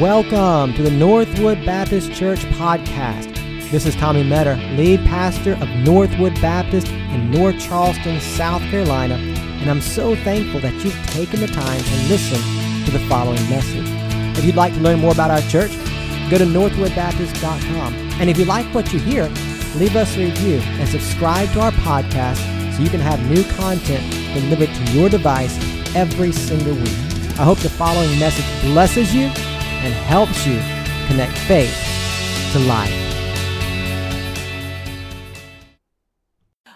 Welcome to the Northwood Baptist Church podcast. This is Tommy Metter, lead pastor of Northwood Baptist in North Charleston, South Carolina, and I'm so thankful that you've taken the time to listen to the following message. If you'd like to learn more about our church, go to northwoodbaptist.com. And if you like what you hear, leave us a review and subscribe to our podcast so you can have new content delivered to your device every single week. I hope the following message blesses you and helps you connect faith to life.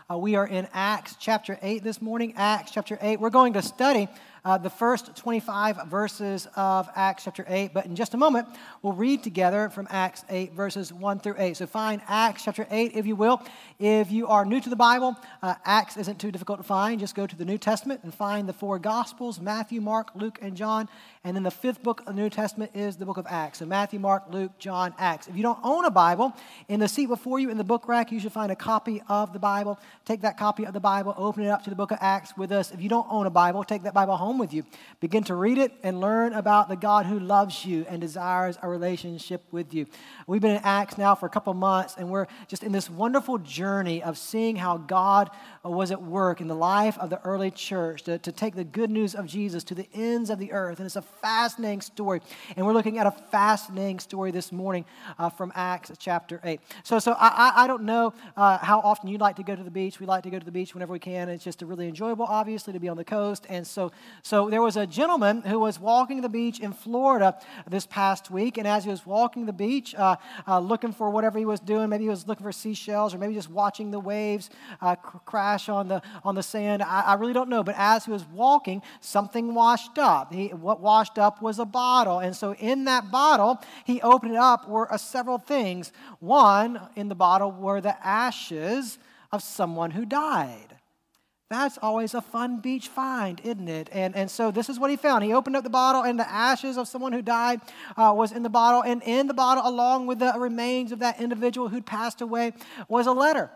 Uh, we are in Acts chapter 8 this morning. Acts chapter 8. We're going to study uh, the first 25 verses of Acts chapter 8. But in just a moment, we'll read together from Acts 8, verses 1 through 8. So find Acts chapter 8, if you will. If you are new to the Bible, uh, Acts isn't too difficult to find. Just go to the New Testament and find the four Gospels Matthew, Mark, Luke, and John. And then the fifth book of the New Testament is the book of Acts. So Matthew, Mark, Luke, John, Acts. If you don't own a Bible, in the seat before you in the book rack, you should find a copy of the Bible. Take that copy of the Bible, open it up to the book of Acts with us. If you don't own a Bible, take that Bible home with you. Begin to read it and learn about the God who loves you and desires a relationship with you. We've been in Acts now for a couple months, and we're just in this wonderful journey of seeing how God was at work in the life of the early church to, to take the good news of Jesus to the ends of the earth. And it's a fascinating story. And we're looking at a fascinating story this morning uh, from Acts chapter 8. So, so I, I don't know uh, how often you like to go to the beach. We like to go to the beach whenever we can. It's just a really enjoyable, obviously, to be on the coast. And so, so there was a gentleman who was walking the beach in Florida this past week. And as he was walking the beach, uh, uh looking for whatever he was doing, maybe he was looking for seashells or maybe just watching the waves uh, crash on the, on the sand. I, I really don't know. But as he was walking, something washed up. He, what washed up was a bottle. And so in that bottle, he opened it up were uh, several things. One in the bottle were the ashes of someone who died. That's always a fun beach find, isn't it? And, and so this is what he found. He opened up the bottle, and the ashes of someone who died uh, was in the bottle. And in the bottle, along with the remains of that individual who'd passed away, was a letter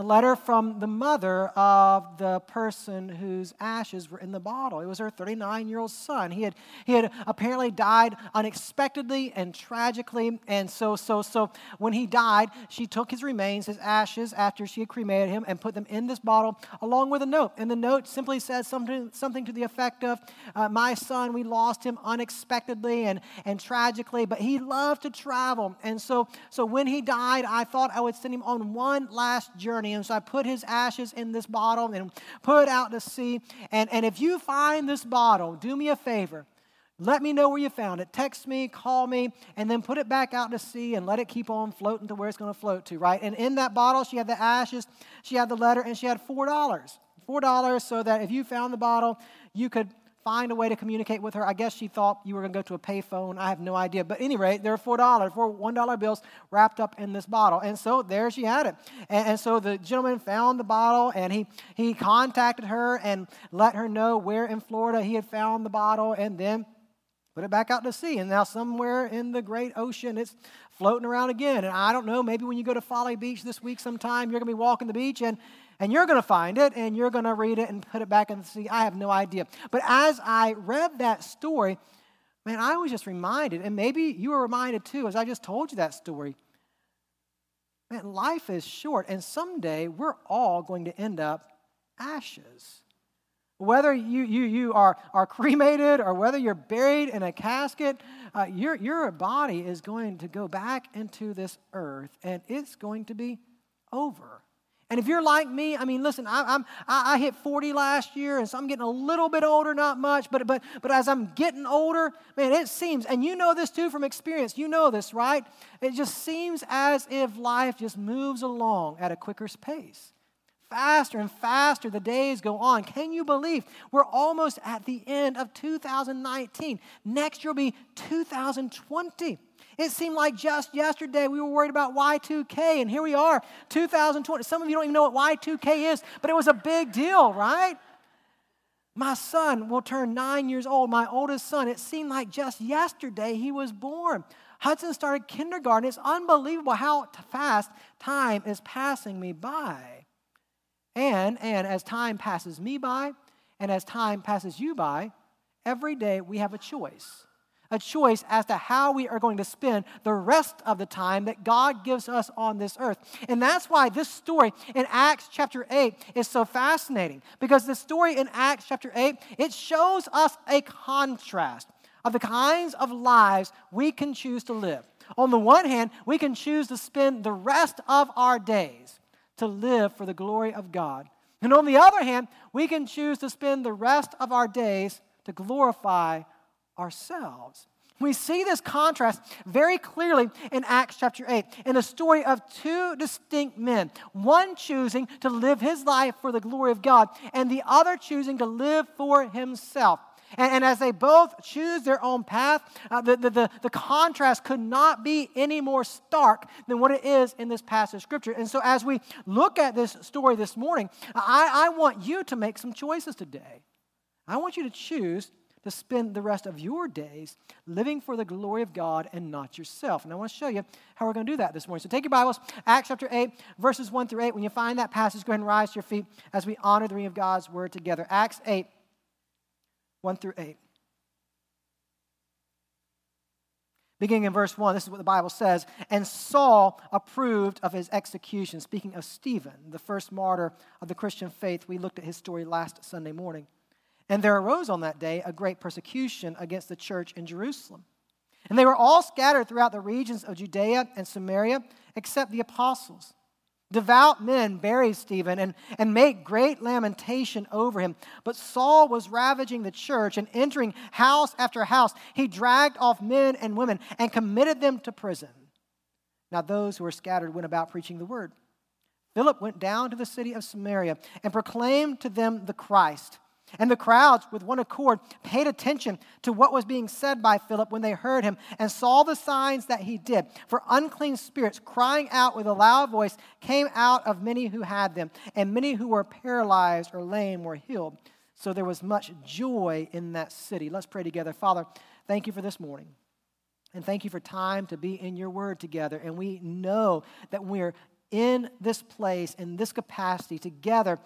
a letter from the mother of the person whose ashes were in the bottle. It was her 39 year old son. He had, he had apparently died unexpectedly and tragically. And so, so, so when he died, she took his remains, his ashes, after she had cremated him, and put them in this bottle along with a note. And the note simply says something, something to the effect of uh, My son, we lost him unexpectedly and, and tragically, but he loved to travel. And so, so when he died, I thought I would send him on one last journey journey. And so I put his ashes in this bottle and put it out to sea. And, and if you find this bottle, do me a favor. Let me know where you found it. Text me, call me, and then put it back out to sea and let it keep on floating to where it's going to float to, right? And in that bottle, she had the ashes, she had the letter, and she had $4. $4 so that if you found the bottle, you could find a way to communicate with her. I guess she thought you were going to go to a payphone. I have no idea. But at any rate, there are $4, four $1 bills wrapped up in this bottle. And so there she had it. And, and, so the gentleman found the bottle and he, he contacted her and let her know where in Florida he had found the bottle and then put it back out to sea. And now somewhere in the great ocean, it's floating around again. And I don't know, maybe when you go to Folly Beach this week sometime, you're going to be walking the beach and and you're going to find it and you're going to read it and put it back the sea. I have no idea. But as I read that story, man, I was just reminded, and maybe you were reminded too, as I just told you that story. Man, life is short, and someday we're all going to end up ashes. Whether you, you, you are, are cremated or whether you're buried in a casket, uh, your, your body is going to go back into this earth and it's going to be over. And if you're like me, I mean, listen, I, I'm, I, I hit 40 last year, and so I'm getting a little bit older, not much, but, but, but as I'm getting older, man, it seems, and you know this too from experience, you know this, right? It just seems as if life just moves along at a quicker pace. Faster and faster the days go on. Can you believe we're almost at the end of 2019? Next year will be 2020. It seemed like just yesterday we were worried about Y2K, and here we are, 2020. Some of you don't even know what Y2K is, but it was a big deal, right? My son will turn nine years old, my oldest son. It seemed like just yesterday he was born. Hudson started kindergarten. It's unbelievable how fast time is passing me by. And, and as time passes me by, and as time passes you by, every day we have a choice a choice as to how we are going to spend the rest of the time that God gives us on this earth. And that's why this story in Acts chapter 8 is so fascinating because the story in Acts chapter 8 it shows us a contrast of the kinds of lives we can choose to live. On the one hand, we can choose to spend the rest of our days to live for the glory of God. And on the other hand, we can choose to spend the rest of our days to glorify ourselves. We see this contrast very clearly in Acts chapter 8 in the story of two distinct men, one choosing to live his life for the glory of God, and the other choosing to live for himself. And, and as they both choose their own path, uh, the, the, the, the contrast could not be any more stark than what it is in this passage of Scripture. And so, as we look at this story this morning, I, I want you to make some choices today. I want you to choose to spend the rest of your days living for the glory of God and not yourself. And I want to show you how we're going to do that this morning. So take your Bibles, Acts chapter 8, verses 1 through 8. When you find that passage, go ahead and rise to your feet as we honor the reading of God's word together. Acts 8, 1 through 8. Beginning in verse 1, this is what the Bible says. And Saul approved of his execution. Speaking of Stephen, the first martyr of the Christian faith, we looked at his story last Sunday morning. And there arose on that day a great persecution against the church in Jerusalem. And they were all scattered throughout the regions of Judea and Samaria, except the apostles. Devout men buried Stephen and, and make great lamentation over him. But Saul was ravaging the church and entering house after house. He dragged off men and women and committed them to prison. Now, those who were scattered went about preaching the word. Philip went down to the city of Samaria and proclaimed to them the Christ. And the crowds, with one accord, paid attention to what was being said by Philip when they heard him and saw the signs that he did. For unclean spirits, crying out with a loud voice, came out of many who had them, and many who were paralyzed or lame were healed. So there was much joy in that city. Let's pray together. Father, thank you for this morning. And thank you for time to be in your word together. And we know that we're in this place, in this capacity, together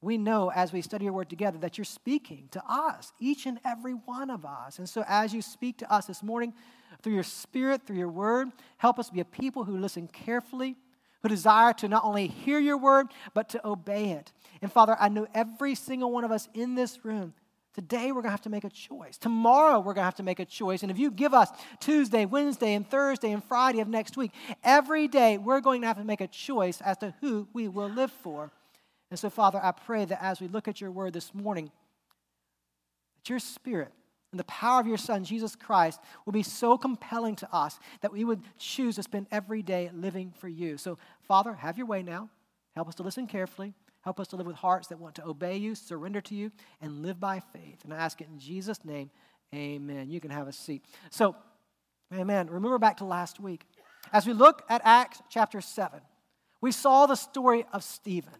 we know as we study your word together that you're speaking to us, each and every one of us. And so, as you speak to us this morning through your spirit, through your word, help us be a people who listen carefully, who desire to not only hear your word, but to obey it. And Father, I know every single one of us in this room. Today, we're going to have to make a choice. Tomorrow, we're going to have to make a choice. And if you give us Tuesday, Wednesday, and Thursday, and Friday of next week, every day, we're going to have to make a choice as to who we will live for. And so, Father, I pray that as we look at your word this morning, that your spirit and the power of your Son, Jesus Christ, will be so compelling to us that we would choose to spend every day living for you. So, Father, have your way now. Help us to listen carefully. Help us to live with hearts that want to obey you, surrender to you, and live by faith. And I ask it in Jesus' name, amen. You can have a seat. So, amen. Remember back to last week. As we look at Acts chapter 7, we saw the story of Stephen.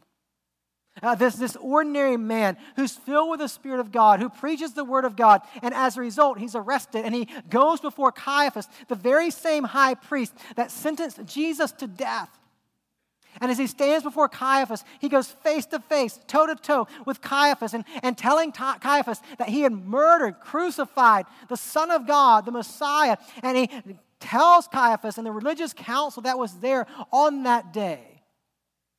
Uh, this, this ordinary man who's filled with the Spirit of God, who preaches the Word of God, and as a result, he's arrested and he goes before Caiaphas, the very same high priest that sentenced Jesus to death. And as he stands before Caiaphas, he goes face to face, toe to toe with Caiaphas, and, and telling Caiaphas that he had murdered, crucified the Son of God, the Messiah. And he tells Caiaphas and the religious council that was there on that day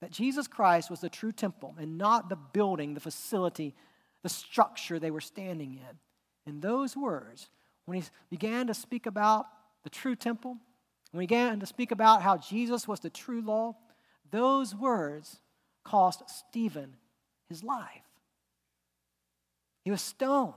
that Jesus Christ was the true temple and not the building, the facility, the structure they were standing in. In those words, when he began to speak about the true temple, when he began to speak about how Jesus was the true law, those words cost Stephen his life. He was stoned,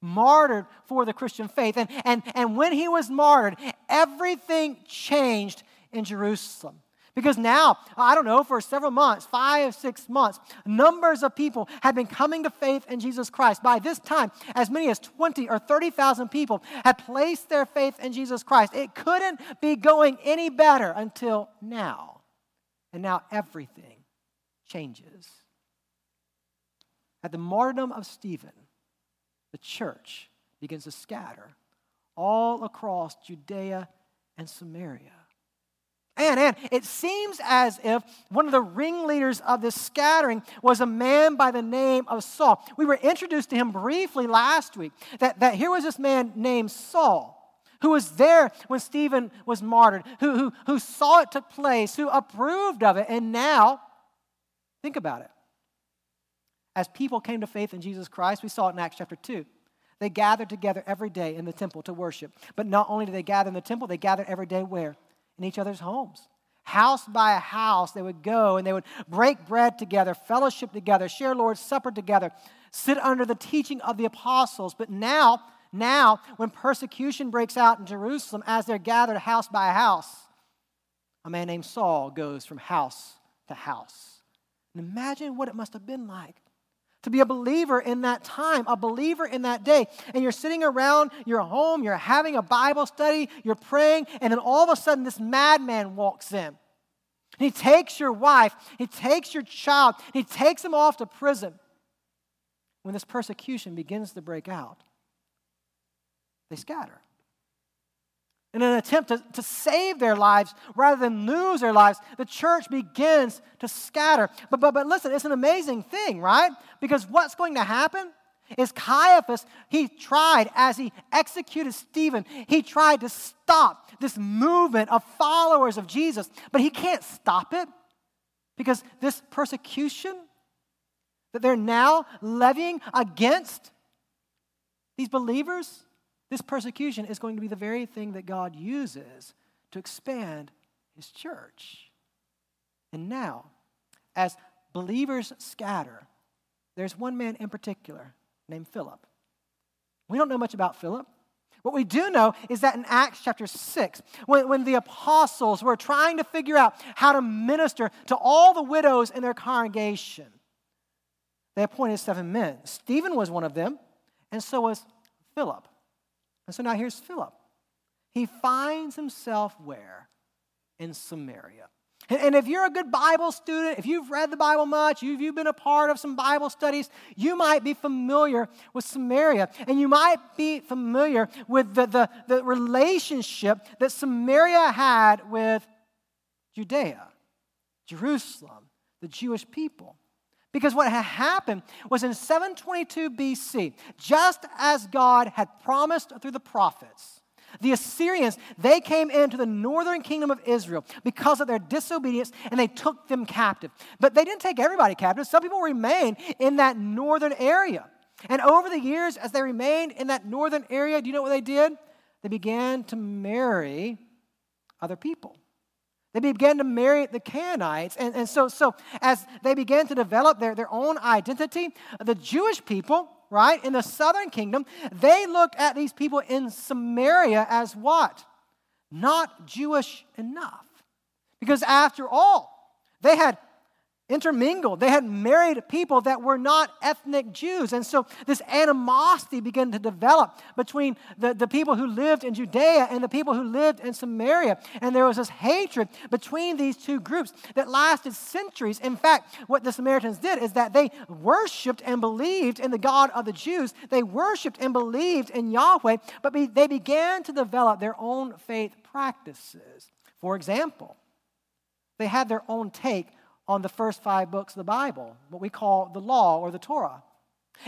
martyred for the Christian faith. And, and, and when he was martyred, everything changed in Jerusalem. Because now, I don't know, for several months, five, six months, numbers of people had been coming to faith in Jesus Christ. By this time, as many as 20 or 30,000 people had placed their faith in Jesus Christ. It couldn't be going any better until now. And now everything changes. At the martyrdom of Stephen, the church begins to scatter all across Judea and Samaria. And, and it seems as if one of the ringleaders of this scattering was a man by the name of Saul. We were introduced to him briefly last week. That, that here was this man named Saul who was there when Stephen was martyred, who, who, who saw it took place, who approved of it. And now, think about it. As people came to faith in Jesus Christ, we saw it in Acts chapter 2. They gathered together every day in the temple to worship. But not only did they gather in the temple, they gathered every day where? In each other's homes. House by house, they would go and they would break bread together, fellowship together, share Lord's Supper together, sit under the teaching of the apostles. But now, now, when persecution breaks out in Jerusalem as they're gathered house by house, a man named Saul goes from house to house. And imagine what it must have been like to be a believer in that time, a believer in that day. And you're sitting around your home, you're having a Bible study, you're praying, and then all of a sudden this madman walks in. He takes your wife, he takes your child, he takes them off to prison. When this persecution begins to break out, they scatter in an attempt to, to save their lives rather than lose their lives, the church begins to scatter. But, but, but listen, it's an amazing thing, right? Because what's going to happen is Caiaphas, he tried, as he executed Stephen, he tried to stop this movement of followers of Jesus, but he can't stop it because this persecution that they're now levying against these believers this persecution is going to be the very thing that God uses to expand his church. And now, as believers scatter, there's one man in particular named Philip. We don't know much about Philip. What we do know is that in Acts chapter 6, when, when the apostles were trying to figure out how to minister to all the widows in their congregation, they appointed seven men. Stephen was one of them, and so was Philip. And so now here's Philip. He finds himself where? In Samaria. And if you're a good Bible student, if you've read the Bible much, if you've been a part of some Bible studies, you might be familiar with Samaria. And you might be familiar with the, the, the relationship that Samaria had with Judea, Jerusalem, the Jewish people. Because what had happened was in 722 BC, just as God had promised through the prophets, the Assyrians, they came into the northern kingdom of Israel because of their disobedience and they took them captive. But they didn't take everybody captive. Some people remained in that northern area. And over the years, as they remained in that northern area, do you know what they did? They began to marry other people. They began to marry the Canaanites. And, and so, so as they began to develop their, their own identity, the Jewish people, right, in the southern kingdom, they looked at these people in Samaria as what? Not Jewish enough. Because after all, they had intermingled. They had married people that were not ethnic Jews. And so this animosity began to develop between the, the people who lived in Judea and the people who lived in Samaria. And there was this hatred between these two groups that lasted centuries. In fact, what the Samaritans did is that they worshiped and believed in the God of the Jews. They worshiped and believed in Yahweh, but be, they began to develop their own faith practices. For example, they had their own take on the first five books of the Bible, what we call the law or the Torah.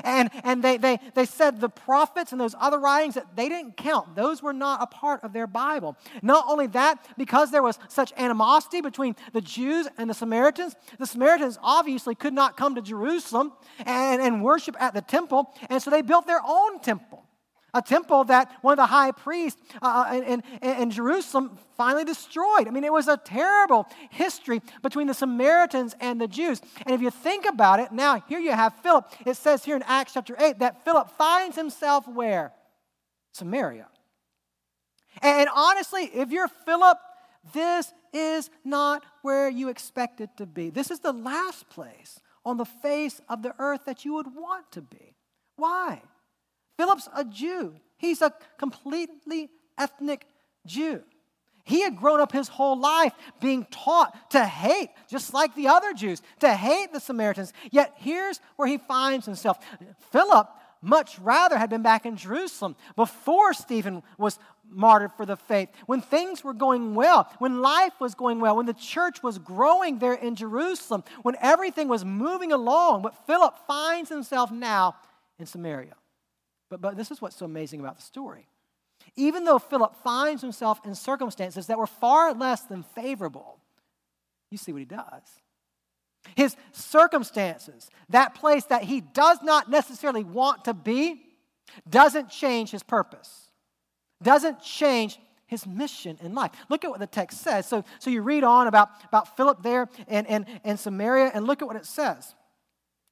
And, and they, they, they said the prophets and those other writings that they didn't count. Those were not a part of their Bible. Not only that, because there was such animosity between the Jews and the Samaritans, the Samaritans obviously could not come to Jerusalem and, and worship at the temple. And so they built their own temple a temple that one of the high priests uh, uh in, in, in, Jerusalem finally destroyed. I mean, it was a terrible history between the Samaritans and the Jews. And if you think about it, now here you have Philip. It says here in Acts chapter 8 that Philip finds himself where? Samaria. And honestly, if you're Philip, this is not where you expect it to be. This is the last place on the face of the earth that you would want to be. Why? Philip's a Jew. He's a completely ethnic Jew. He had grown up his whole life being taught to hate, just like the other Jews, to hate the Samaritans. Yet here's where he finds himself. Philip much rather had been back in Jerusalem before Stephen was martyred for the faith, when things were going well, when life was going well, when the church was growing there in Jerusalem, when everything was moving along. But Philip finds himself now in Samaria. But, but this is what's so amazing about the story. Even though Philip finds himself in circumstances that were far less than favorable, you see what he does. His circumstances, that place that he does not necessarily want to be, doesn't change his purpose, doesn't change his mission in life. Look at what the text says. So, so you read on about, about Philip there in, in, in Samaria, and look at what it says.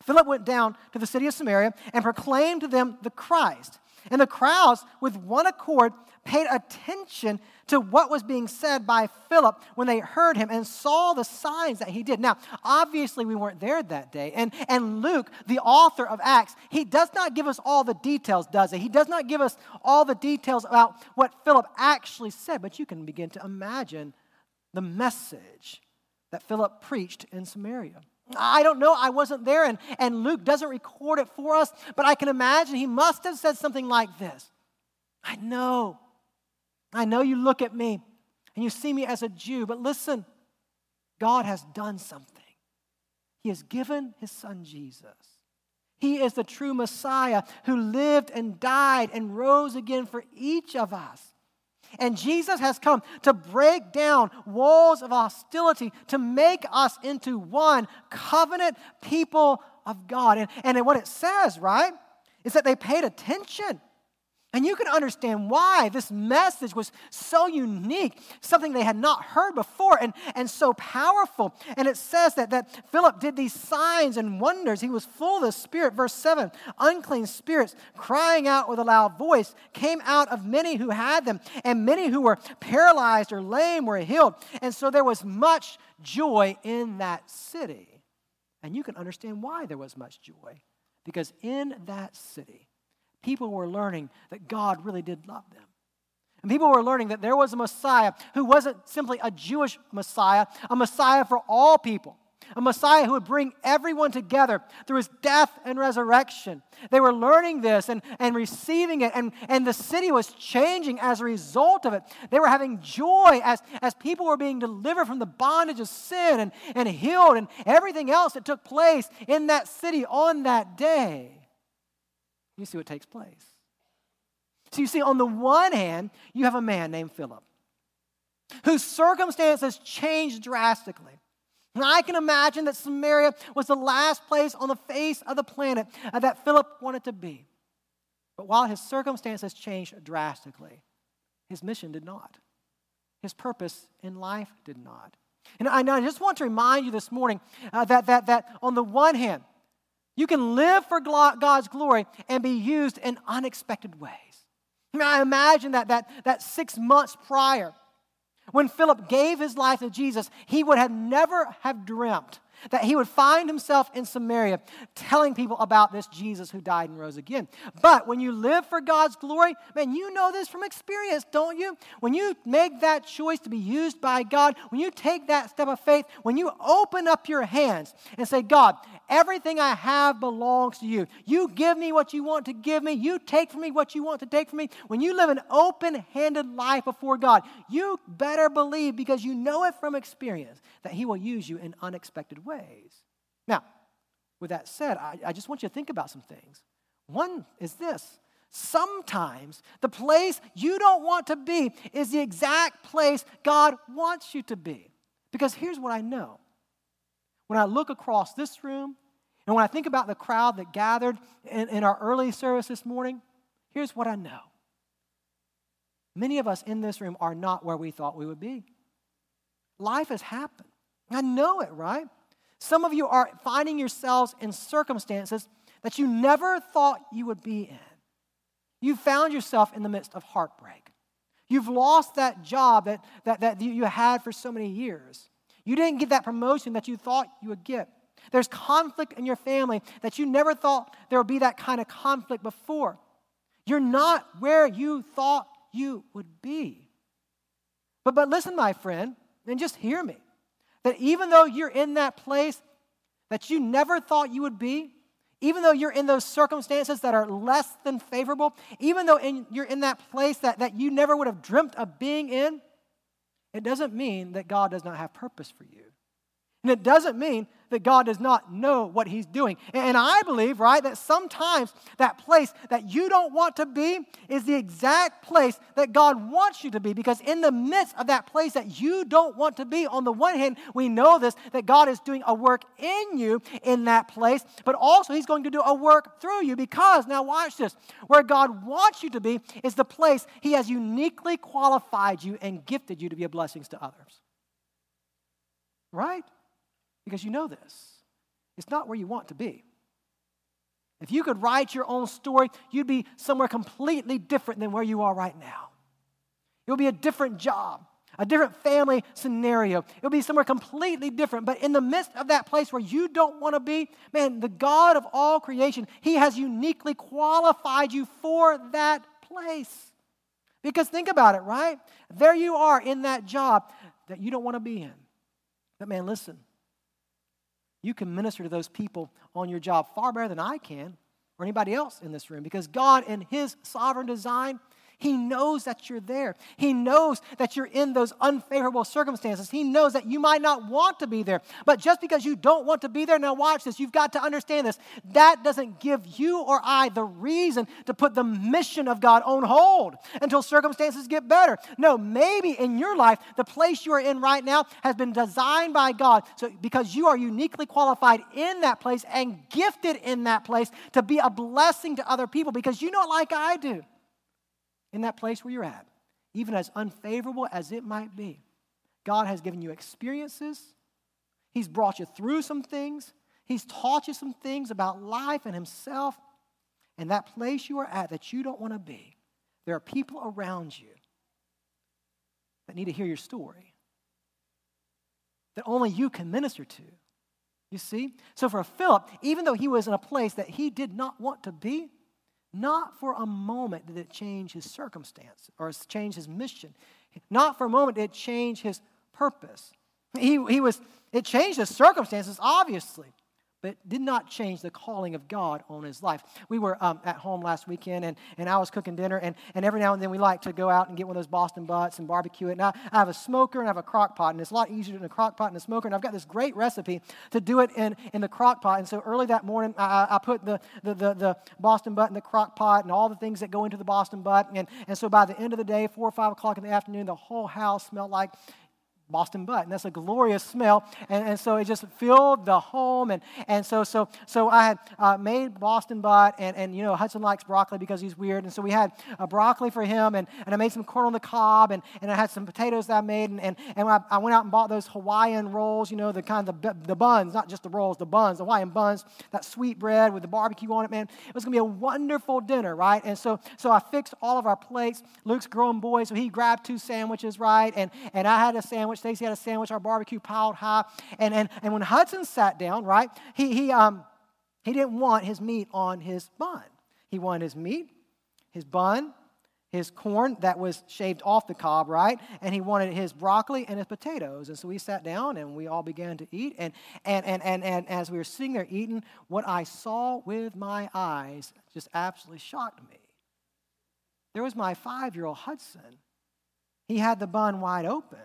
Philip went down to the city of Samaria and proclaimed to them the Christ. And the crowds, with one accord, paid attention to what was being said by Philip when they heard him and saw the signs that he did. Now, obviously, we weren't there that day. And, and Luke, the author of Acts, he does not give us all the details, does he? He does not give us all the details about what Philip actually said, but you can begin to imagine the message that Philip preached in Samaria. I don't know. I wasn't there, and, and Luke doesn't record it for us, but I can imagine he must have said something like this I know. I know you look at me and you see me as a Jew, but listen, God has done something. He has given his son Jesus. He is the true Messiah who lived and died and rose again for each of us. And Jesus has come to break down walls of hostility, to make us into one covenant people of God. And, and what it says, right, is that they paid attention. And you can understand why this message was so unique, something they had not heard before, and, and so powerful. And it says that, that Philip did these signs and wonders. He was full of the Spirit. Verse 7 unclean spirits, crying out with a loud voice, came out of many who had them, and many who were paralyzed or lame were healed. And so there was much joy in that city. And you can understand why there was much joy, because in that city, people were learning that God really did love them. And people were learning that there was a Messiah who wasn't simply a Jewish Messiah, a Messiah for all people, a Messiah who would bring everyone together through his death and resurrection. They were learning this and, and receiving it, and, and the city was changing as a result of it. They were having joy as, as people were being delivered from the bondage of sin and, and healed and everything else that took place in that city on that day you see what takes place. So you see, on the one hand, you have a man named Philip whose circumstances changed drastically. And I can imagine that Samaria was the last place on the face of the planet uh, that Philip wanted to be. But while his circumstances changed drastically, his mission did not. His purpose in life did not. And I, just want to remind you this morning uh, that, that, that on the one hand, you can live for God's glory and be used in unexpected ways. I imagine that, that, that six months prior, when Philip gave his life to Jesus, he would have never have dreamt that he would find himself in Samaria telling people about this Jesus who died and rose again. But when you live for God's glory, man, you know this from experience, don't you? When you make that choice to be used by God, when you take that step of faith, when you open up your hands and say, God, everything I have belongs to you. You give me what you want to give me. You take from me what you want to take from me. When you live an open handed life before God, you better believe because you know it from experience that He will use you in unexpected ways. Now, with that said, I, I just want you to think about some things. One is this sometimes the place you don't want to be is the exact place God wants you to be. Because here's what I know when I look across this room and when I think about the crowd that gathered in, in our early service this morning, here's what I know. Many of us in this room are not where we thought we would be. Life has happened. I know it, right? Some of you are finding yourselves in circumstances that you never thought you would be in. You found yourself in the midst of heartbreak. You've lost that job that, that, that you had for so many years. You didn't get that promotion that you thought you would get. There's conflict in your family that you never thought there would be that kind of conflict before. You're not where you thought you would be. But, but listen, my friend, and just hear me that even though you're in that place that you never thought you would be, even though you're in those circumstances that are less than favorable, even though in, you're in that place that, that you never would have dreamt of being in, it doesn't mean that God does not have purpose for you. And it doesn't mean that God does not know what He's doing. And I believe, right, that sometimes that place that you don't want to be is the exact place that God wants you to be. Because in the midst of that place that you don't want to be, on the one hand, we know this, that God is doing a work in you in that place, but also He's going to do a work through you. Because, now watch this, where God wants you to be is the place He has uniquely qualified you and gifted you to be a blessing to others. Right? Because you know this. It's not where you want to be. If you could write your own story, you'd be somewhere completely different than where you are right now. It would be a different job, a different family scenario. It would be somewhere completely different. But in the midst of that place where you don't want to be, man, the God of all creation, He has uniquely qualified you for that place. Because think about it, right? There you are in that job that you don't want to be in. But man, listen, you can minister to those people on your job far better than I can or anybody else in this room because God, in His sovereign design, he knows that you're there. He knows that you're in those unfavorable circumstances. He knows that you might not want to be there. But just because you don't want to be there, now watch this, you've got to understand this. That doesn't give you or I the reason to put the mission of God on hold until circumstances get better. No, maybe in your life, the place you are in right now has been designed by God so because you are uniquely qualified in that place and gifted in that place to be a blessing to other people because you know it like I do in that place where you're at, even as unfavorable as it might be. God has given you experiences, He's brought you through some things, He's taught you some things about life and Himself. And that place you are at that you don't want to be, there are people around you that need to hear your story that only you can minister to. You see? So for Philip, even though he was in a place that he did not want to be, not for a moment did it change his circumstance or change his mission. Not for a moment did it change his purpose. He, he was, it changed his circumstances, obviously but did not change the calling of God on his life. We were um, at home last weekend, and, and I was cooking dinner, and, and every now and then we like to go out and get one of those Boston butts and barbecue it. And I, I have a smoker and I have a crock pot, and it's a lot easier in a crock pot and a smoker. And I've got this great recipe to do it in, in the crock pot. And so early that morning, I, I put the, the, the, the Boston butt in the crock pot and all the things that go into the Boston butt. And, and so by the end of the day, four or five o'clock in the afternoon, the whole house smelled like Boston butt. And that's a glorious smell. And, and so it just filled the home. And, and so, so, so I had uh, made Boston butt. And, and, you know, Hudson likes broccoli because he's weird. And so we had a broccoli for him. And, and I made some corn on the cob. And, and I had some potatoes that I made. And, and, and I, I went out and bought those Hawaiian rolls, you know, the kind of the, buns, not just the rolls, the buns, the Hawaiian buns, that sweet bread with the barbecue on it, man. It was going to be a wonderful dinner, right? And so, so I fixed all of our plates. Luke's growing boy, so he grabbed two sandwiches, right? And, and I had a sandwich sandwich. Stacy had a sandwich, our barbecue piled high. And, and, and when Hudson sat down, right, he, he, um, he didn't want his meat on his bun. He wanted his meat, his bun, his corn that was shaved off the cob, right? And he wanted his broccoli and his potatoes. And so we sat down and we all began to eat. And, and, and, and, and as we were sitting there eating, what I saw with my eyes just absolutely shocked me. There was my five year old Hudson. He had the bun wide open.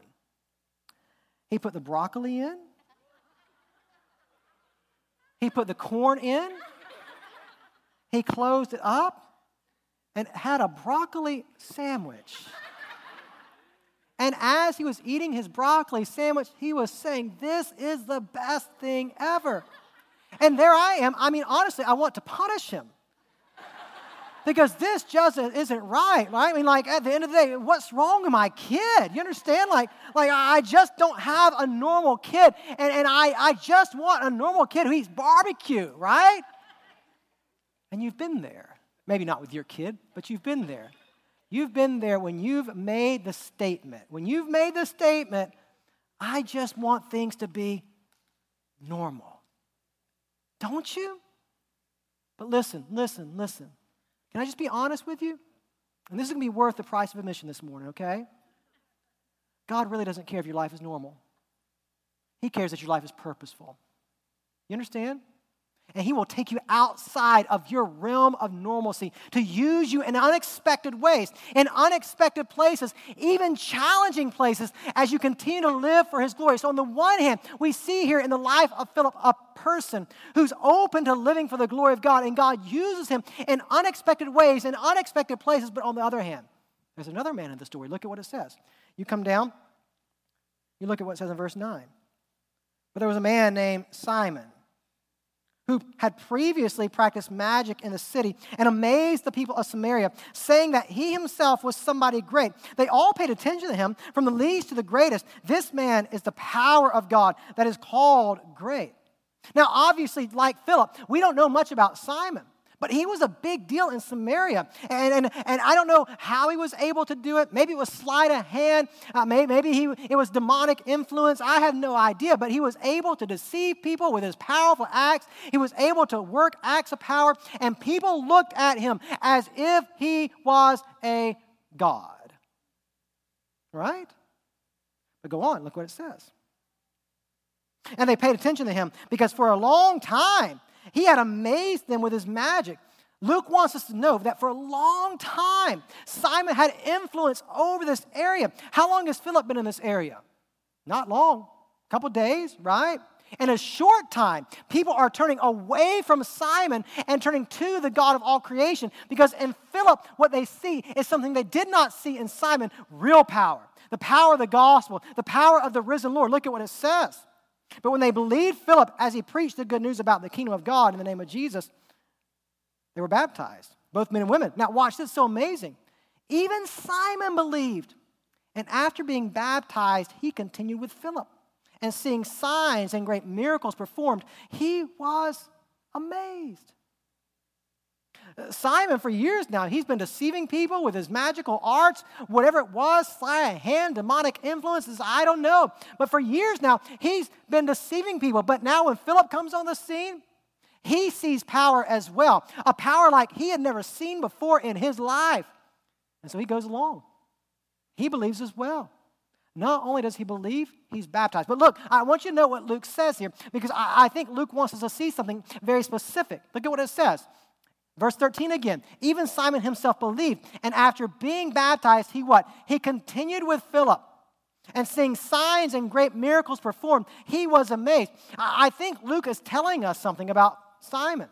He put the broccoli in. He put the corn in. He closed it up and had a broccoli sandwich. And as he was eating his broccoli sandwich, he was saying, This is the best thing ever. And there I am. I mean, honestly, I want to punish him because this just isn't right, right? I mean, like at the end of the day, what's wrong with my kid? You understand? Like, like I just don't have a normal kid, and, and I, I just want a normal kid who eats barbecue, right? And you've been there. Maybe not with your kid, but you've been there. You've been there when you've made the statement. When you've made the statement, I just want things to be normal. Don't you? But listen, listen, listen. Can I just be honest with you? And this is going to be worth the price of admission this morning, okay? God really doesn't care if your life is normal. He cares that your life is purposeful. You understand? And He will take you outside of your realm of normalcy to use you in unexpected ways, in unexpected places, even challenging places as you continue to live for His glory. So, on the one hand, we see here in the life of Philip a person who's open to living for the glory of God, and God uses him in unexpected ways, in unexpected places. But on the other hand, there's another man in the story. Look at what it says. You come down, you look at what it says in verse 9. But there was a man named Simon who had previously practiced magic in the city and amazed the people of Samaria, saying that he himself was somebody great. They all paid attention to him, from the least to the greatest. This man is the power of God that is called great. Now, obviously, like Philip, we don't know much about Simon. But he was a big deal in Samaria. And, and, and I don't know how he was able to do it. Maybe it was sleight of hand. Uh, maybe maybe he, it was demonic influence. I have no idea. But he was able to deceive people with his powerful acts. He was able to work acts of power. And people looked at him as if he was a God. Right? But go on, look what it says. And they paid attention to him because for a long time, he had amazed them with his magic. Luke wants us to know that for a long time, Simon had influence over this area. How long has Philip been in this area? Not long, a couple days, right? In a short time, people are turning away from Simon and turning to the God of all creation because in Philip, what they see is something they did not see in Simon real power, the power of the gospel, the power of the risen Lord. Look at what it says. But when they believed Philip as he preached the good news about the kingdom of God in the name of Jesus, they were baptized, both men and women. Now, watch this, so amazing. Even Simon believed. And after being baptized, he continued with Philip. And seeing signs and great miracles performed, he was amazed. Simon, for years now, he's been deceiving people with his magical arts, whatever it was, sleight of hand, demonic influences, I don't know. But for years now, he's been deceiving people. But now when Philip comes on the scene, he sees power as well, a power like he had never seen before in his life. And so he goes along. He believes as well. Not only does he believe, he's baptized. But look, I want you to know what Luke says here because I, I think Luke wants us to see something very specific. Look at what it says. Verse 13 again. Even Simon himself believed, and after being baptized, he what? He continued with Philip and seeing signs and great miracles performed, he was amazed. I think Luke is telling us something about Simon.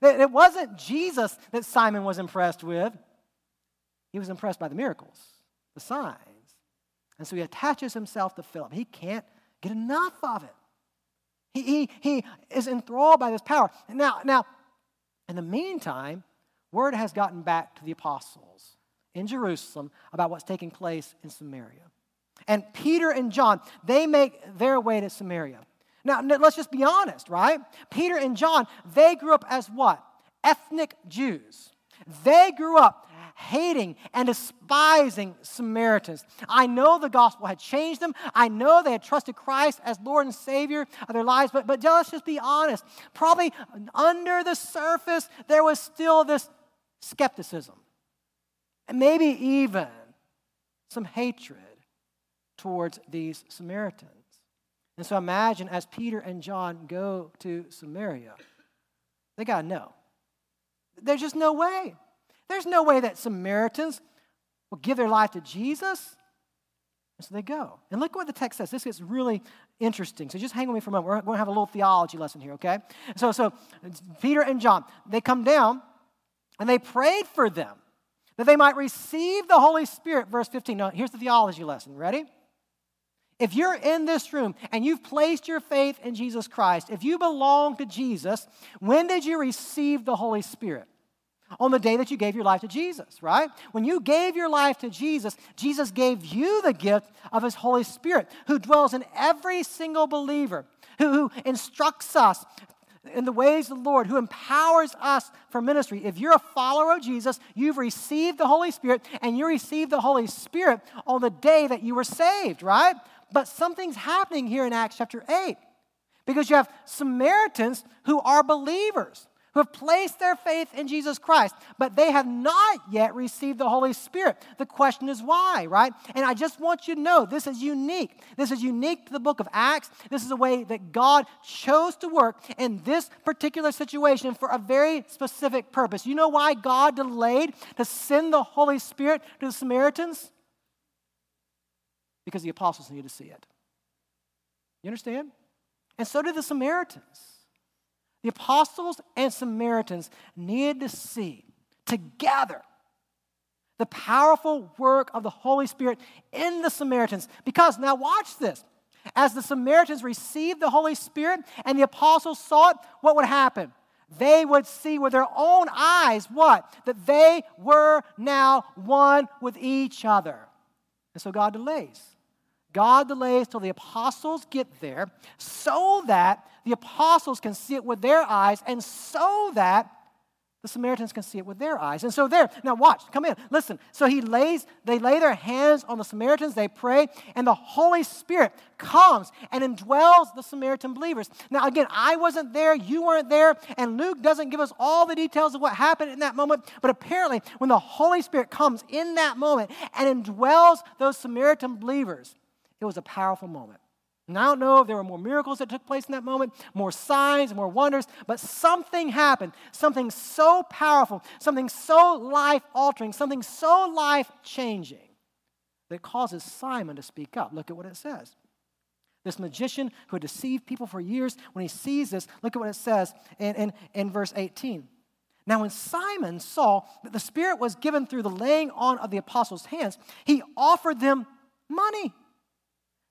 It wasn't Jesus that Simon was impressed with, he was impressed by the miracles, the signs. And so he attaches himself to Philip. He can't get enough of it. He, he, he is enthralled by this power. Now, now, in the meantime, word has gotten back to the apostles in Jerusalem about what's taking place in Samaria. And Peter and John, they make their way to Samaria. Now, let's just be honest, right? Peter and John, they grew up as what? Ethnic Jews. They grew up hating and despising Samaritans. I know the gospel had changed them. I know they had trusted Christ as Lord and Savior of their lives, but, but let's just be honest. Probably under the surface, there was still this skepticism, and maybe even some hatred towards these Samaritans. And so imagine as Peter and John go to Samaria, they got to know. There's just no way. There's no way that Samaritans will give their life to Jesus. And so they go. And look what the text says. This gets really interesting. So just hang with me for a moment. We're going to have a little theology lesson here, okay? So, so Peter and John, they come down and they prayed for them that they might receive the Holy Spirit. Verse 15. Now, here's the theology lesson. Ready? If you're in this room and you've placed your faith in Jesus Christ, if you belong to Jesus, when did you receive the Holy Spirit? On the day that you gave your life to Jesus, right? When you gave your life to Jesus, Jesus gave you the gift of His Holy Spirit who dwells in every single believer, who, who instructs us in the ways of the Lord, who empowers us for ministry. If you're a follower of Jesus, you've received the Holy Spirit, and you received the Holy Spirit on the day that you were saved, right? But something's happening here in Acts chapter 8 because you have Samaritans who are believers who have placed their faith in Jesus Christ, but they have not yet received the Holy Spirit. The question is why, right? And I just want you to know this is unique. This is unique to the book of Acts. This is a way that God chose to work in this particular situation for a very specific purpose. You know why God delayed to send the Holy Spirit to the Samaritans? Because the apostles needed to see it. You understand? And so did the Samaritans. The apostles and Samaritans needed to see together the powerful work of the Holy Spirit in the Samaritans. Because, now watch this. As the Samaritans received the Holy Spirit and the apostles saw it, what would happen? They would see with their own eyes what? That they were now one with each other. And so God delays. God delays till the apostles get there so that the apostles can see it with their eyes and so that the Samaritans can see it with their eyes. And so there, now watch, come in, listen. So he lays, they lay their hands on the Samaritans, they pray, and the Holy Spirit comes and indwells the Samaritan believers. Now, again, I wasn't there, you weren't there, and Luke doesn't give us all the details of what happened in that moment, but apparently, when the Holy Spirit comes in that moment and indwells those Samaritan believers, it was a powerful moment. And I don't know if there were more miracles that took place in that moment, more signs, more wonders, but something happened. Something so powerful, something so life altering, something so life changing that causes Simon to speak up. Look at what it says. This magician who had deceived people for years, when he sees this, look at what it says in, in, in verse 18. Now, when Simon saw that the Spirit was given through the laying on of the apostles' hands, he offered them money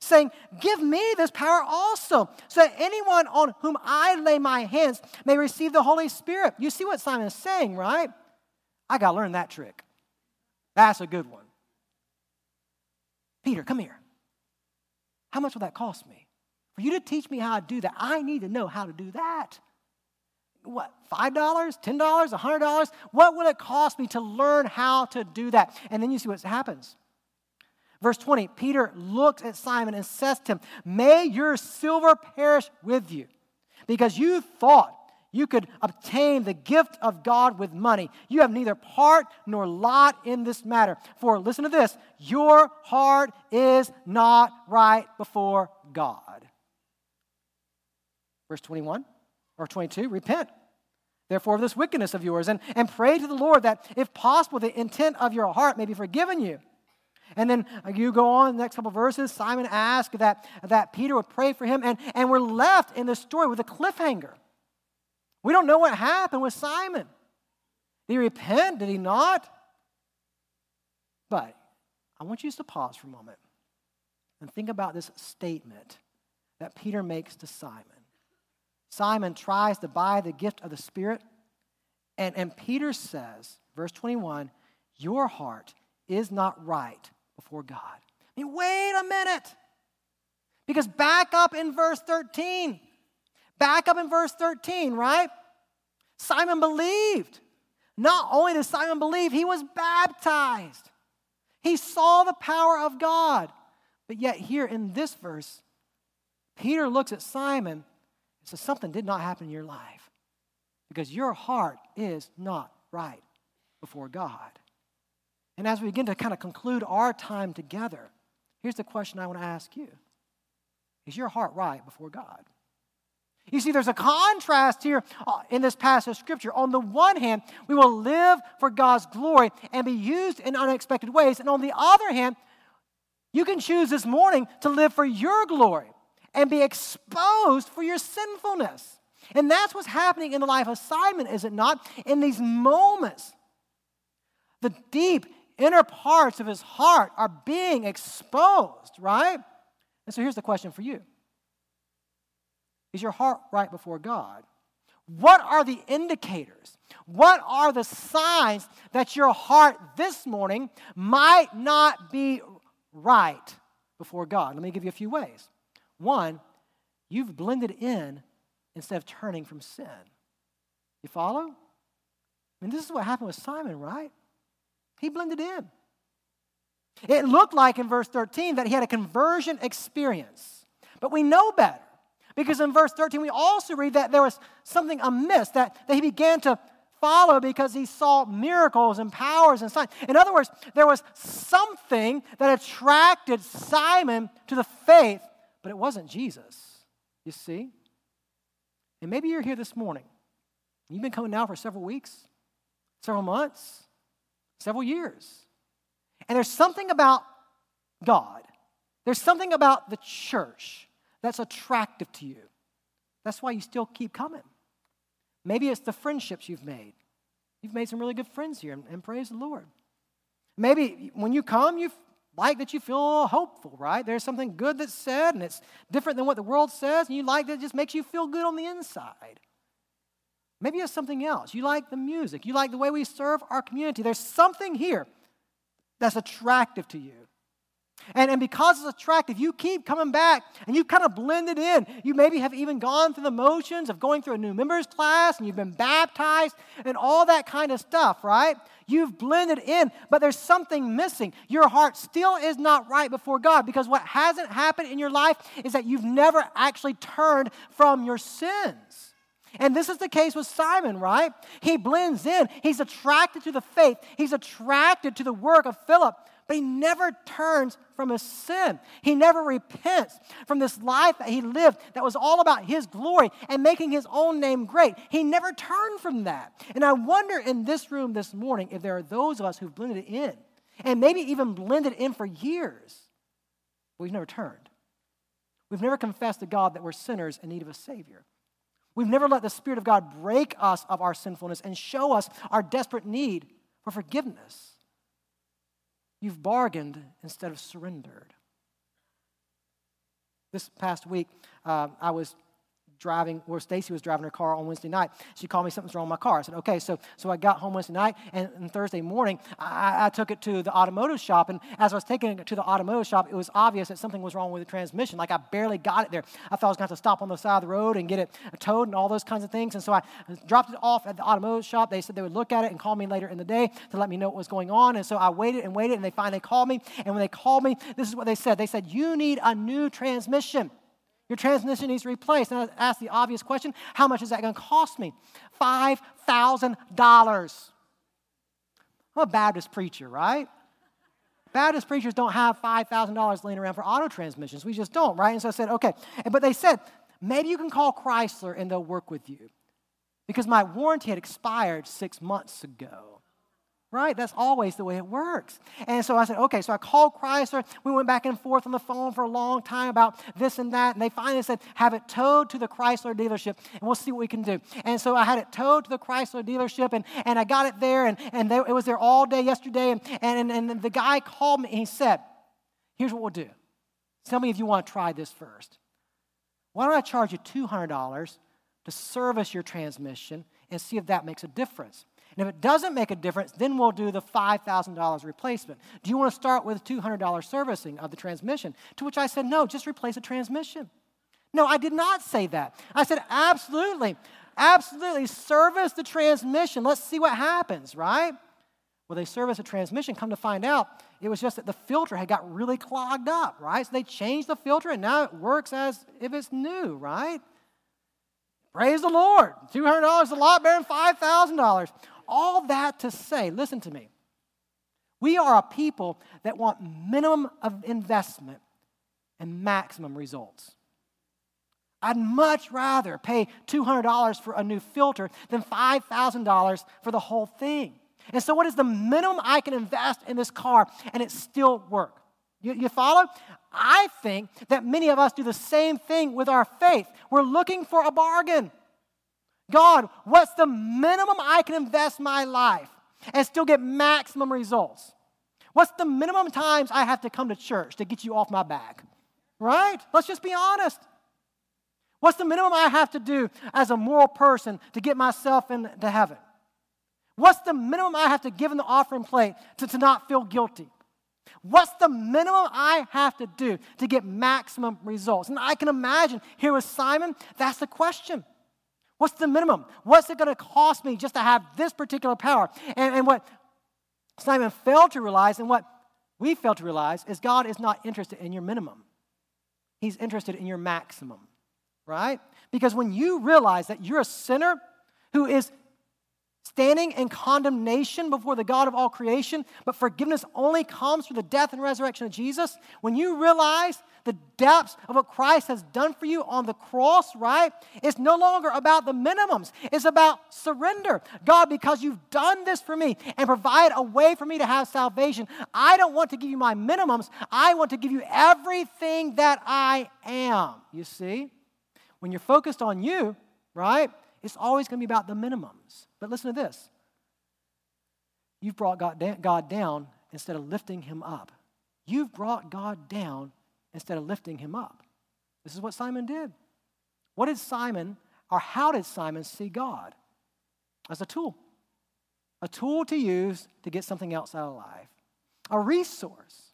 saying, Give me this power also, so that anyone on whom I lay my hands may receive the Holy Spirit. You see what Simon is saying, right? I got to learn that trick. That's a good one. Peter, come here. How much will that cost me? For you to teach me how to do that, I need to know how to do that. What, $5, $10, $100? What will it cost me to learn how to do that? And then you see what happens. Verse 20 Peter looks at Simon and says to him, May your silver perish with you, because you thought you could obtain the gift of God with money. You have neither part nor lot in this matter. For listen to this your heart is not right before God. Verse 21 or 22 Repent therefore of this wickedness of yours and, and pray to the Lord that, if possible, the intent of your heart may be forgiven you. And then you go on the next couple verses. Simon asked that, that Peter would pray for him, and, and we're left in this story with a cliffhanger. We don't know what happened with Simon. Did he repent? Did he not? But I want you to pause for a moment and think about this statement that Peter makes to Simon. Simon tries to buy the gift of the Spirit, and, and Peter says, verse 21, Your heart is not right before God. I mean, wait a minute. Because back up in verse 13, back up in verse 13, right? Simon believed. Not only did Simon believe, he was baptized. He saw the power of God. But yet, here in this verse, Peter looks at Simon and says, Something did not happen in your life because your heart is not right before God. And as we begin to kind of conclude our time together, here's the question I want to ask you Is your heart right before God? You see, there's a contrast here uh, in this passage of Scripture. On the one hand, we will live for God's glory and be used in unexpected ways. And on the other hand, you can choose this morning to live for your glory and be exposed for your sinfulness. And that's what's happening in the life of Simon, is it not? In these moments, the deep inner parts of his heart are being exposed, right? And so here's the question for you Is your heart right before God? What are the indicators? What are the signs that your heart this morning might not be right before God? Let me give you a few ways. One, you've blended in instead of turning from sin. You follow? I mean, this is what happened with Simon, right? He blended in. It looked like in verse 13 that he had a conversion experience. But we know better. Because in verse 13, we also read that there was something amiss, that, that he began to follow because he saw miracles and powers and signs. In other words, there was something that attracted Simon to the faith, but it wasn't Jesus. You see? And maybe you're here this morning. You've been coming now for several weeks, several months, several years. And there's something about God, there's something about the church that's attractive to you. That's why you still keep coming. Maybe it's the friendships you've made. You've made some really good friends here, and, and praise the Lord. Maybe when you come, you like that you feel hopeful, right? There's something good that's said, and it's different than what the world says, and you like that it just makes you feel good on the inside. Maybe it's something else. You like the music, you like the way we serve our community. There's something here that's attractive to you. And, and because it's attractive, you keep coming back and you kind of blended in. You maybe have even gone through the motions of going through a new members class and you've been baptized and all that kind of stuff, right? You've blended in, but there's something missing. Your heart still is not right before God because what hasn't happened in your life is that you've never actually turned from your sins. And this is the case with Simon, right? He blends in. He's attracted to the faith. He's attracted to the work of Philip but he never turns from his sin. He never repents from this life that he lived that was all about his glory and making his own name great. He never turned from that. And I wonder in this room this morning if there are those of us who've blended in and maybe even blended in for years, but we've never turned. We've never confessed to God that we're sinners in need of a Savior. We've never let the Spirit of God break us of our sinfulness and show us our desperate need for forgiveness. You've bargained instead of surrendered. This past week, uh, I was driving, where Stacy was driving her car on Wednesday night. She called me, something's wrong with my car. I said, okay. So, so I got home Wednesday night, and, and Thursday morning, I, I, took it to the automotive shop. And as I was taking it to the automotive shop, it was obvious that something was wrong with the transmission. Like I barely got it there. I thought I was going to have to stop on the side of the road and get it towed and all those kinds of things. And so I dropped it off at the automotive shop. They said they would look at it and call me later in the day to let me know what was going on. And so I waited and waited, and they finally called me. And when they called me, this is what they said. They said, you need a new transmission. Your transmission needs replaced. And I asked the obvious question how much is that going to cost me? $5,000. I'm a Baptist preacher, right? Baptist preachers don't have $5,000 laying around for auto transmissions. We just don't, right? And so I said, okay. But they said, maybe you can call Chrysler and they'll work with you because my warranty had expired six months ago right? That's always the way it works. And so I said, okay. So I called Chrysler. We went back and forth on the phone for a long time about this and that. And they finally said, have it towed to the Chrysler dealership and we'll see what we can do. And so I had it towed to the Chrysler dealership and, and I got it there. And, and they, it was there all day yesterday. And, and, and the guy called me and he said, here's what we'll do. Tell me if you want to try this first. Why don't I charge you $200 to service your transmission and see if that makes a difference? And if it doesn't make a difference, then we'll do the $5,000 replacement. Do you want to start with $200 servicing of the transmission? To which I said, no, just replace the transmission. No, I did not say that. I said, absolutely, absolutely, service the transmission. Let's see what happens, right? Well, they service the transmission. Come to find out, it was just that the filter had got really clogged up, right? So they changed the filter, and now it works as if it's new, right? Praise the Lord. $200 is a lot better than $5,000 all that to say, listen to me. We are a people that want minimum of investment and maximum results. I'd much rather pay $200 for a new filter than $5,000 for the whole thing. And so, what is the minimum I can invest in this car and it still work? You, you follow? I think that many of us do the same thing with our faith. We're looking for a bargain. God, what's the minimum I can invest my life and still get maximum results? What's the minimum times I have to come to church to get you off my back? Right? Let's just be honest. What's the minimum I have to do as a moral person to get myself into heaven? What's the minimum I have to give in the offering plate to, to not feel guilty? What's the minimum I have to do to get maximum results? And I can imagine here with Simon, that's the question. What's the minimum? What's it going to cost me just to have this particular power? And, and what Simon failed to realize, and what we failed to realize, is God is not interested in your minimum, He's interested in your maximum right? Because when you realize that you're a sinner who is standing in condemnation before the God of all creation, but forgiveness only comes through the death and resurrection of Jesus, when you realize the depths of what Christ has done for you on the cross, right? It's no longer about the minimums. It's about surrender. God, because you've done this for me and provide a way for me to have salvation, I don't want to give you my minimums. I want to give you everything that I am. You see? When you're focused on you, right? It's always going to be about the minimums. But listen to this. You've brought God down instead of lifting him up. You've brought God down instead of lifting him up. This is what Simon did. What did Simon, or how did Simon see God? As a tool. A tool to use to get something else out of life. A resource.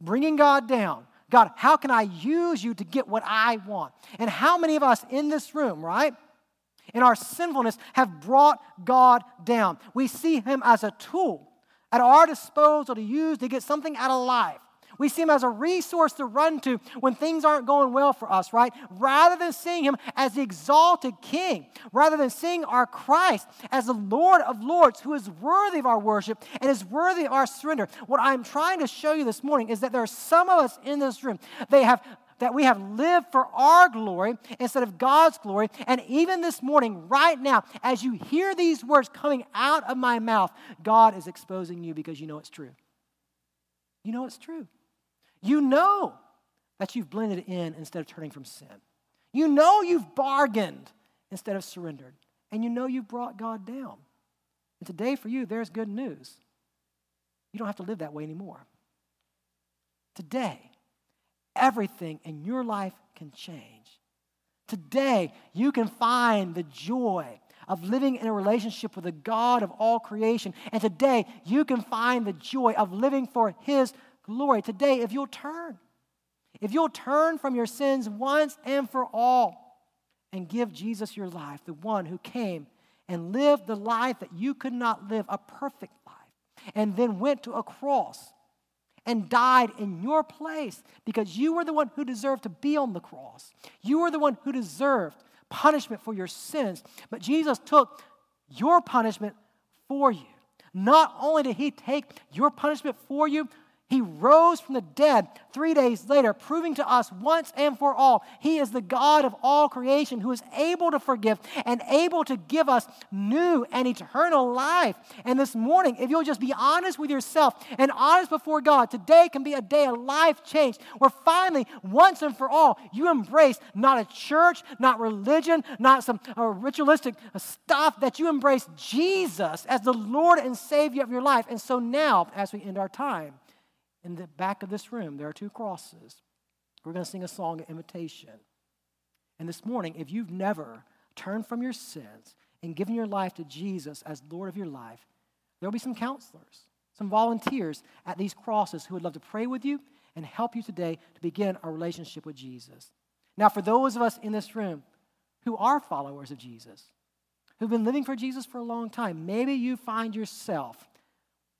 Bringing God down. God, how can I use you to get what I want? And how many of us in this room, right, in our sinfulness, have brought God down? We see him as a tool at our disposal to use to get something out of life. We see him as a resource to run to when things aren't going well for us, right? Rather than seeing him as the exalted king, rather than seeing our Christ as the Lord of Lords who is worthy of our worship and is worthy of our surrender. What I'm trying to show you this morning is that there are some of us in this room, they have that we have lived for our glory instead of God's glory. And even this morning, right now, as you hear these words coming out of my mouth, God is exposing you because you know it's true. You know it's true. You know that you've blended in instead of turning from sin. You know you've bargained instead of surrendered. And you know you've brought God down. And today for you, there's good news. You don't have to live that way anymore. Today, everything in your life can change. Today, you can find the joy of living in a relationship with the God of all creation. And today, you can find the joy of living for His glory. Today, if you'll turn, if you'll turn from your sins once and for all and give Jesus your life, the one who came and lived the life that you could not live, a perfect life, and then went to a cross and died in your place because you were the one who deserved to be on the cross. You were the one who deserved punishment for your sins. But Jesus took your punishment for you. Not only did he take your punishment for you, he rose from the dead three days later, proving to us once and for all He is the God of all creation who is able to forgive and able to give us new and eternal life. And this morning, if you'll just be honest with yourself and honest before God, today can be a day of life change where finally, once and for all, you embrace not a church, not religion, not some uh, ritualistic stuff, that you embrace Jesus as the Lord and Savior of your life. And so now, as we end our time, in the back of this room, there are two crosses. We're going to sing a song of invitation. And this morning, if you've never turned from your sins and given your life to Jesus as Lord of your life, there'll be some counselors, some volunteers at these crosses who would love to pray with you and help you today to begin a relationship with Jesus. Now, for those of us in this room who are followers of Jesus, who've been living for Jesus for a long time, maybe you find yourself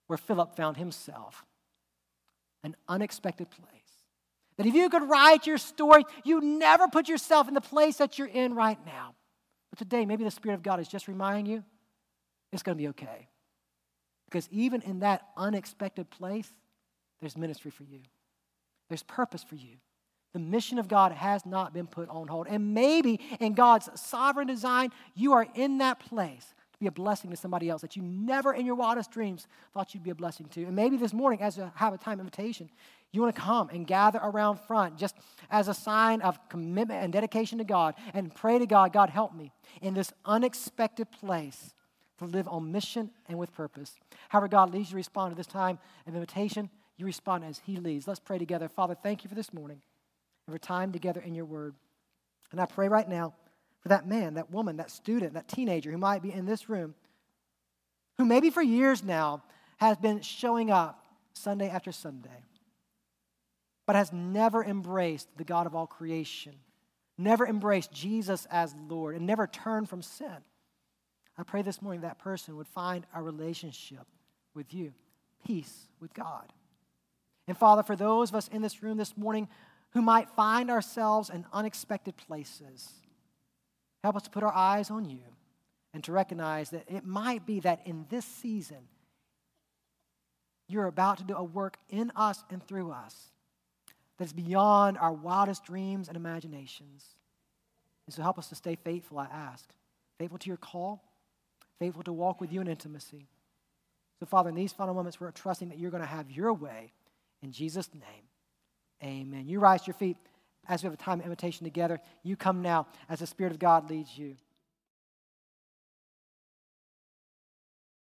where Philip found himself an unexpected place. That if you could write your story, you never put yourself in the place that you're in right now. But today, maybe the Spirit of God is just reminding you it's going to be okay. Because even in that unexpected place, there's ministry for you, there's purpose for you. The mission of God has not been put on hold. And maybe in God's sovereign design, you are in that place be a blessing to somebody else that you never in your wildest dreams thought you'd be a blessing to. And maybe this morning, as a have a time invitation, you want to come and gather around front just as a sign of commitment and dedication to God and pray to God, God, help me in this unexpected place to live on mission and with purpose. However, God leads you to respond to this time of invitation, you respond as He leads. Let's pray together. Father, thank you for this morning and for time together in your word. And I pray right now for that man, that woman, that student, that teenager who might be in this room, who maybe for years now has been showing up Sunday after Sunday, but has never embraced the God of all creation, never embraced Jesus as Lord, and never turned from sin. I pray this morning that person would find a relationship with you, peace with God. And Father, for those of us in this room this morning who might find ourselves in unexpected places. Help us to put our eyes on you and to recognize that it might be that in this season, you're about to do a work in us and through us that is beyond our wildest dreams and imaginations. And so help us to stay faithful, I ask. Faithful to your call, faithful to walk with you in intimacy. So, Father, in these final moments, we're trusting that you're going to have your way. In Jesus' name, amen. You rise to your feet as we have a time of invitation together. You come now as the Spirit of God leads you.